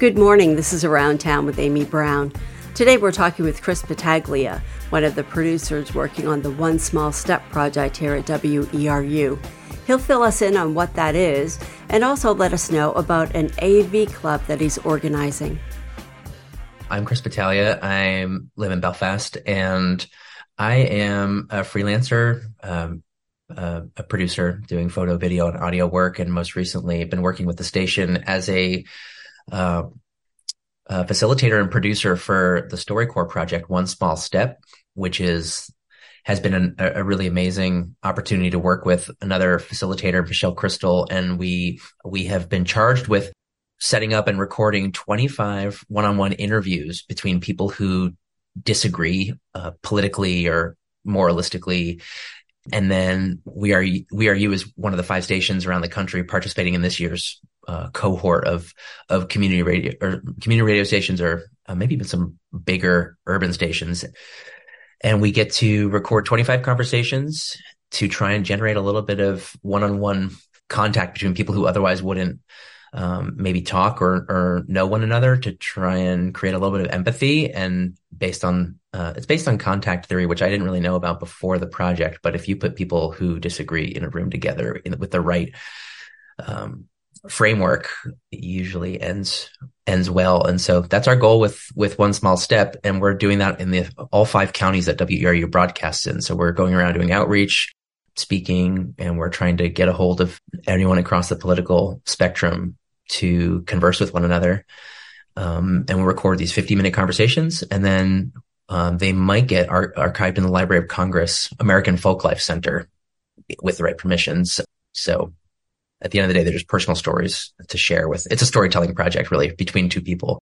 Good morning. This is Around Town with Amy Browne. Today we're talking with Chris Battaglia, one of the producers working on the One Small Step project here at WERU. He'll fill us in on what that is and also let us know about an AV club that he's organizing. I'm Chris Battaglia. I live in Belfast and I am a freelancer, um, uh, a producer doing photo, video, and audio work, and most recently been working with the station as a uh, uh, facilitator and producer for the StoryCorps project, One Small Step, which is has been an, a really amazing opportunity to work with another facilitator, Michelle Crystal, and we we have been charged with setting up and recording 25 one-on-one interviews between people who disagree uh, politically or moralistically. And then we are we are you as one of the five stations around the country participating in this year's uh, cohort of of community radio or community radio stations or uh, maybe even some bigger urban stations. And we get to record 25 conversations to try and generate a little bit of one-on-one contact between people who otherwise wouldn't um, maybe talk or, or know one another to try and create a little bit of empathy and based on uh, it's based on contact theory which i didn't really know about before the project but if you put people who disagree in a room together in, with the right um, framework usually ends ends well and so that's our goal with with one small step and we're doing that in the all five counties that WERU broadcasts in so we're going around doing outreach speaking and we're trying to get a hold of anyone across the political spectrum to converse with one another. Um, and we'll record these 50 minute conversations and then um, they might get ar- archived in the Library of Congress, American Folklife Center with the right permissions. So at the end of the day, they're just personal stories to share with. It's a storytelling project really between two people.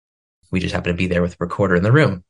We just happen to be there with a recorder in the room.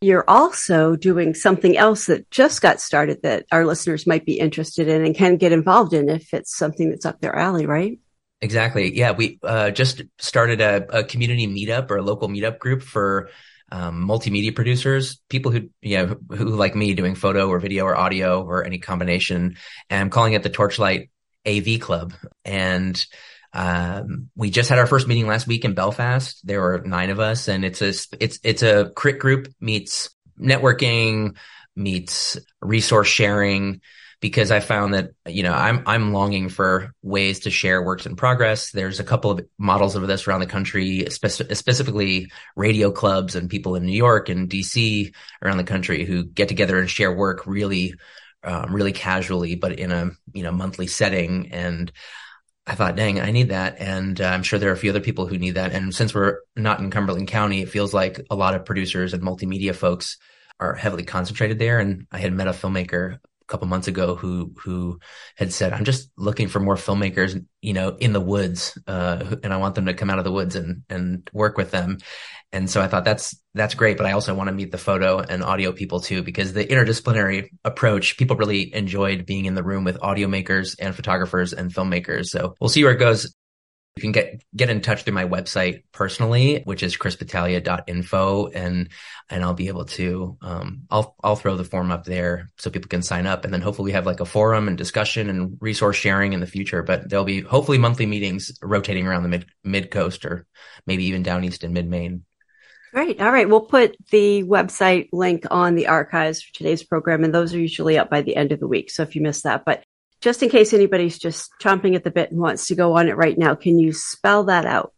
You're also doing something else that just got started that our listeners might be interested in and can get involved in if it's something that's up their alley, right? Exactly. Yeah, we uh, just started a, a, community meetup or a local meetup group for um, multimedia producers, people who, you know, who, who, like me doing photo or video or audio or any combination. And I'm calling it the Torchlight AV Club. And um, we just had our first meeting last week in Belfast. There were nine of us, and it's a it's it's a crit group meets networking meets resource sharing because I found that you know I'm I'm longing for ways to share works in progress. There's a couple of models of this around the country, spe- specifically radio clubs and people in New York and DC around the country who get together and share work really, um, really casually, but in a you know monthly setting. And I thought, dang, I need that, and uh, I'm sure there are a few other people who need that. And since we're not in Cumberland County, it feels like a lot of producers and multimedia folks are heavily concentrated there. And I had met a filmmaker a couple months ago who who had said, "I'm just looking for more filmmakers, you know, in the woods, uh, and I want them to come out of the woods and and work with them." And so I thought that's that's great, but I also want to meet the photo and audio people too because the interdisciplinary approach, people really enjoyed being in the room with audio makers and photographers and filmmakers. So we'll see where it goes. You can get get in touch through my website personally, which is chrisbattaglia.info, and and I'll be able to um, I'll I'll throw the form up there so people can sign up, and then hopefully we have like a forum and discussion and resource sharing in the future. But there'll be hopefully monthly meetings rotating around the mid mid coast or maybe even down east in mid Maine. Great. All right. We'll put the website link on the archives for today's program, and those are usually up by the end of the week. So if you missed that, but just in case anybody's just chomping at the bit and wants to go on it right now, can you spell that out?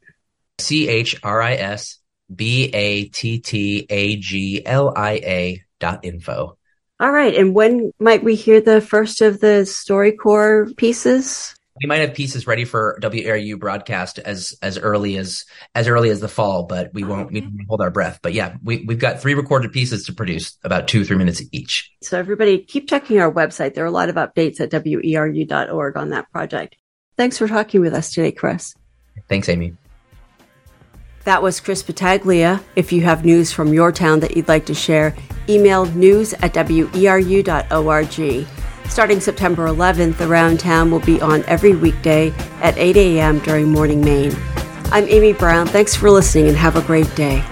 C H R I S B A T T A G L I A dot info. All right. And when might we hear the first of the StoryCorps pieces? We might have pieces ready for WERU broadcast as as early as as early as the fall, but we won't we hold our breath. But yeah, we we've got three recorded pieces to produce, about two three minutes each. So everybody, keep checking our website. There are a lot of updates at weru.org on that project. Thanks for talking with us today, Chris. Thanks, Amy. That was Chris Battaglia. If you have news from your town that you'd like to share, email news at weru.org. Starting September 11th, Around Town will be on every weekday at 8 a.m. during Morning Maine. I'm Amy Browne. Thanks for listening and have a great day.